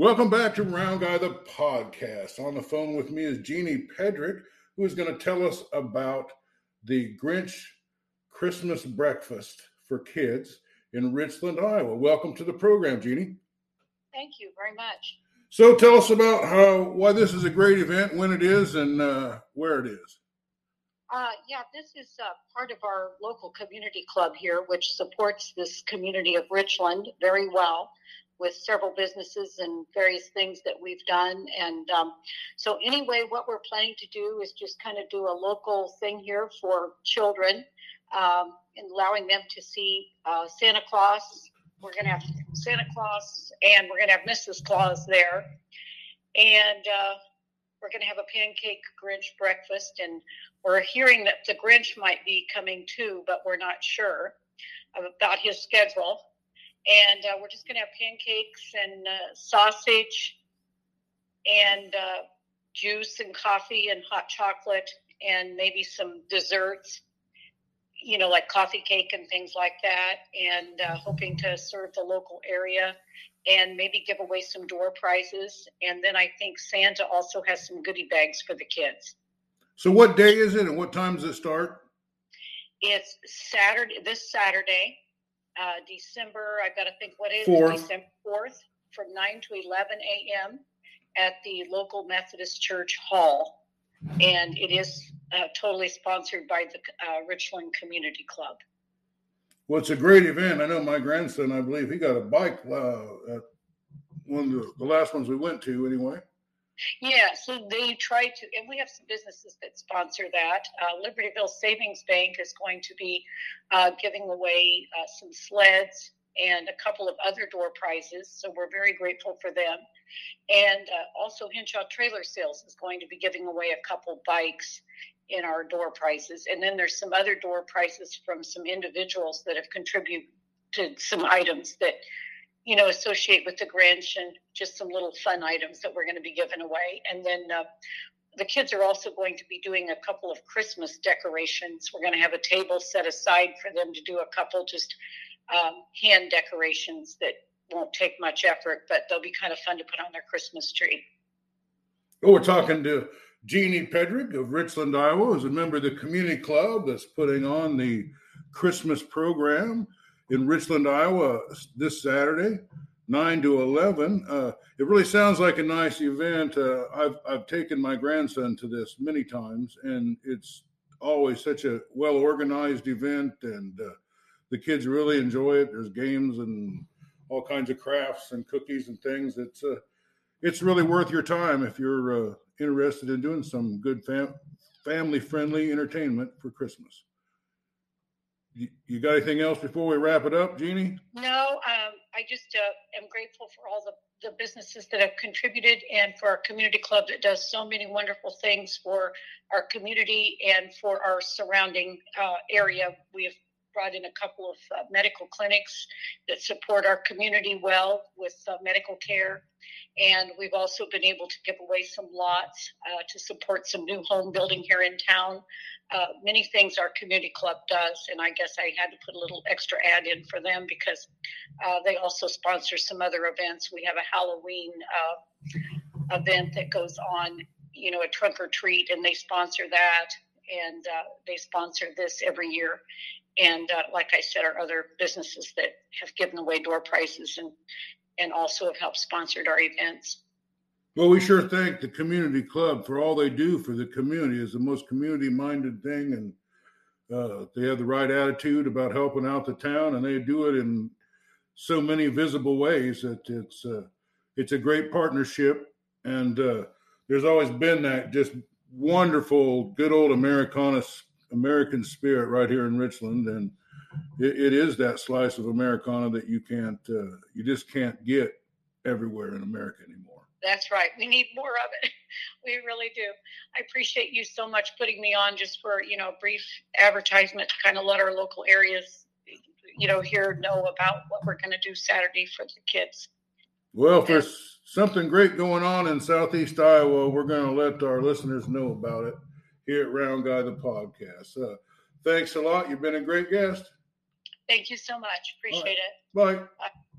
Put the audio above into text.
Welcome back to Round Guy the podcast. On the phone with me is Jeannie Pedrick, who is going to tell us about the Grinch Christmas breakfast for kids in Richland, Iowa. Welcome to the program, Jeannie. Thank you very much. So, tell us about how why this is a great event, when it is, and uh, where it is. Uh, yeah, this is uh, part of our local community club here, which supports this community of Richland very well with several businesses and various things that we've done. And um, so, anyway, what we're planning to do is just kind of do a local thing here for children um, and allowing them to see uh, Santa Claus. We're going to have Santa Claus and we're going to have Mrs. Claus there. And uh, we're going to have a pancake Grinch breakfast. And we're hearing that the Grinch might be coming too, but we're not sure about his schedule and uh, we're just going to have pancakes and uh, sausage and uh, juice and coffee and hot chocolate and maybe some desserts you know like coffee cake and things like that and uh, hoping to serve the local area and maybe give away some door prizes. And then i think santa also has some goodie bags for the kids. So what day is it and what time does it start? It's saturday this saturday uh, December, I've got to think what is Fourth. December 4th from 9 to 11 a.m. at the local Methodist Church Hall. And it is uh, totally sponsored by the uh, Richland Community Club. Well, it's a great event. I know my grandson, I believe, he got a bike uh, at one of the, the last ones we went to, anyway. Yeah, so they try to, and we have some businesses that sponsor that. Uh, Libertyville Savings Bank is going to be uh, giving away uh, some sleds and a couple of other door prizes. So we're very grateful for them. And uh, also, Hinshaw Trailer Sales is going to be giving away a couple bikes in our door prizes. And then there's some other door prizes from some individuals that have contributed some items that you know, associate with the Grinch and just some little fun items that we're going to be giving away. And then uh, the kids are also going to be doing a couple of Christmas decorations. We're going to have a table set aside for them to do a couple just um, hand decorations that won't take much effort, but they'll be kind of fun to put on their Christmas tree. Well, we're talking to Jeannie Pedrick of Richland, Iowa, as a member of the community club that's putting on the Christmas program in Richland, Iowa this Saturday, 9 to 11. Uh, it really sounds like a nice event. Uh, I've, I've taken my grandson to this many times, and it's always such a well organized event, and uh, the kids really enjoy it. There's games and all kinds of crafts and cookies and things. It's uh, it's really worth your time if you're uh, interested in doing some good fam- family friendly entertainment for Christmas. You, you got anything else before we wrap it up, Jeannie? No, um, I just uh, am grateful for all the, the businesses that have contributed and for our community club that does so many wonderful things for our community and for our surrounding uh, area. We have brought in a couple of uh, medical clinics that support our community well with uh, medical care. And we've also been able to give away some lots uh, to support some new home building here in town. Uh, many things our community club does, and I guess I had to put a little extra ad in for them because uh, they also sponsor some other events. We have a Halloween uh, event that goes on, you know, a trunk or treat, and they sponsor that, and they sponsor this every year and uh, like I said, our other businesses that have given away door prizes and and also have helped sponsored our events. Well, we sure thank the community club for all they do for the community. is the most community-minded thing, and uh, they have the right attitude about helping out the town, and they do it in so many visible ways that it's uh, it's a great partnership. And uh, there's always been that just wonderful, good old Americana American spirit right here in Richland, and it, it is that slice of Americana that you can't, uh, you just can't get everywhere in America anymore. That's right. We need more of it. We really do. I appreciate you so much putting me on just for you know a brief advertisement to kind of let our local areas, you know, here know about what we're going to do Saturday for the kids. Well, if there's something great going on in Southeast Iowa, we're going to let our listeners know about it here at Round Guy the podcast. Uh, thanks a lot. You've been a great guest. Thank you so much. Appreciate right. it. Bye. Bye.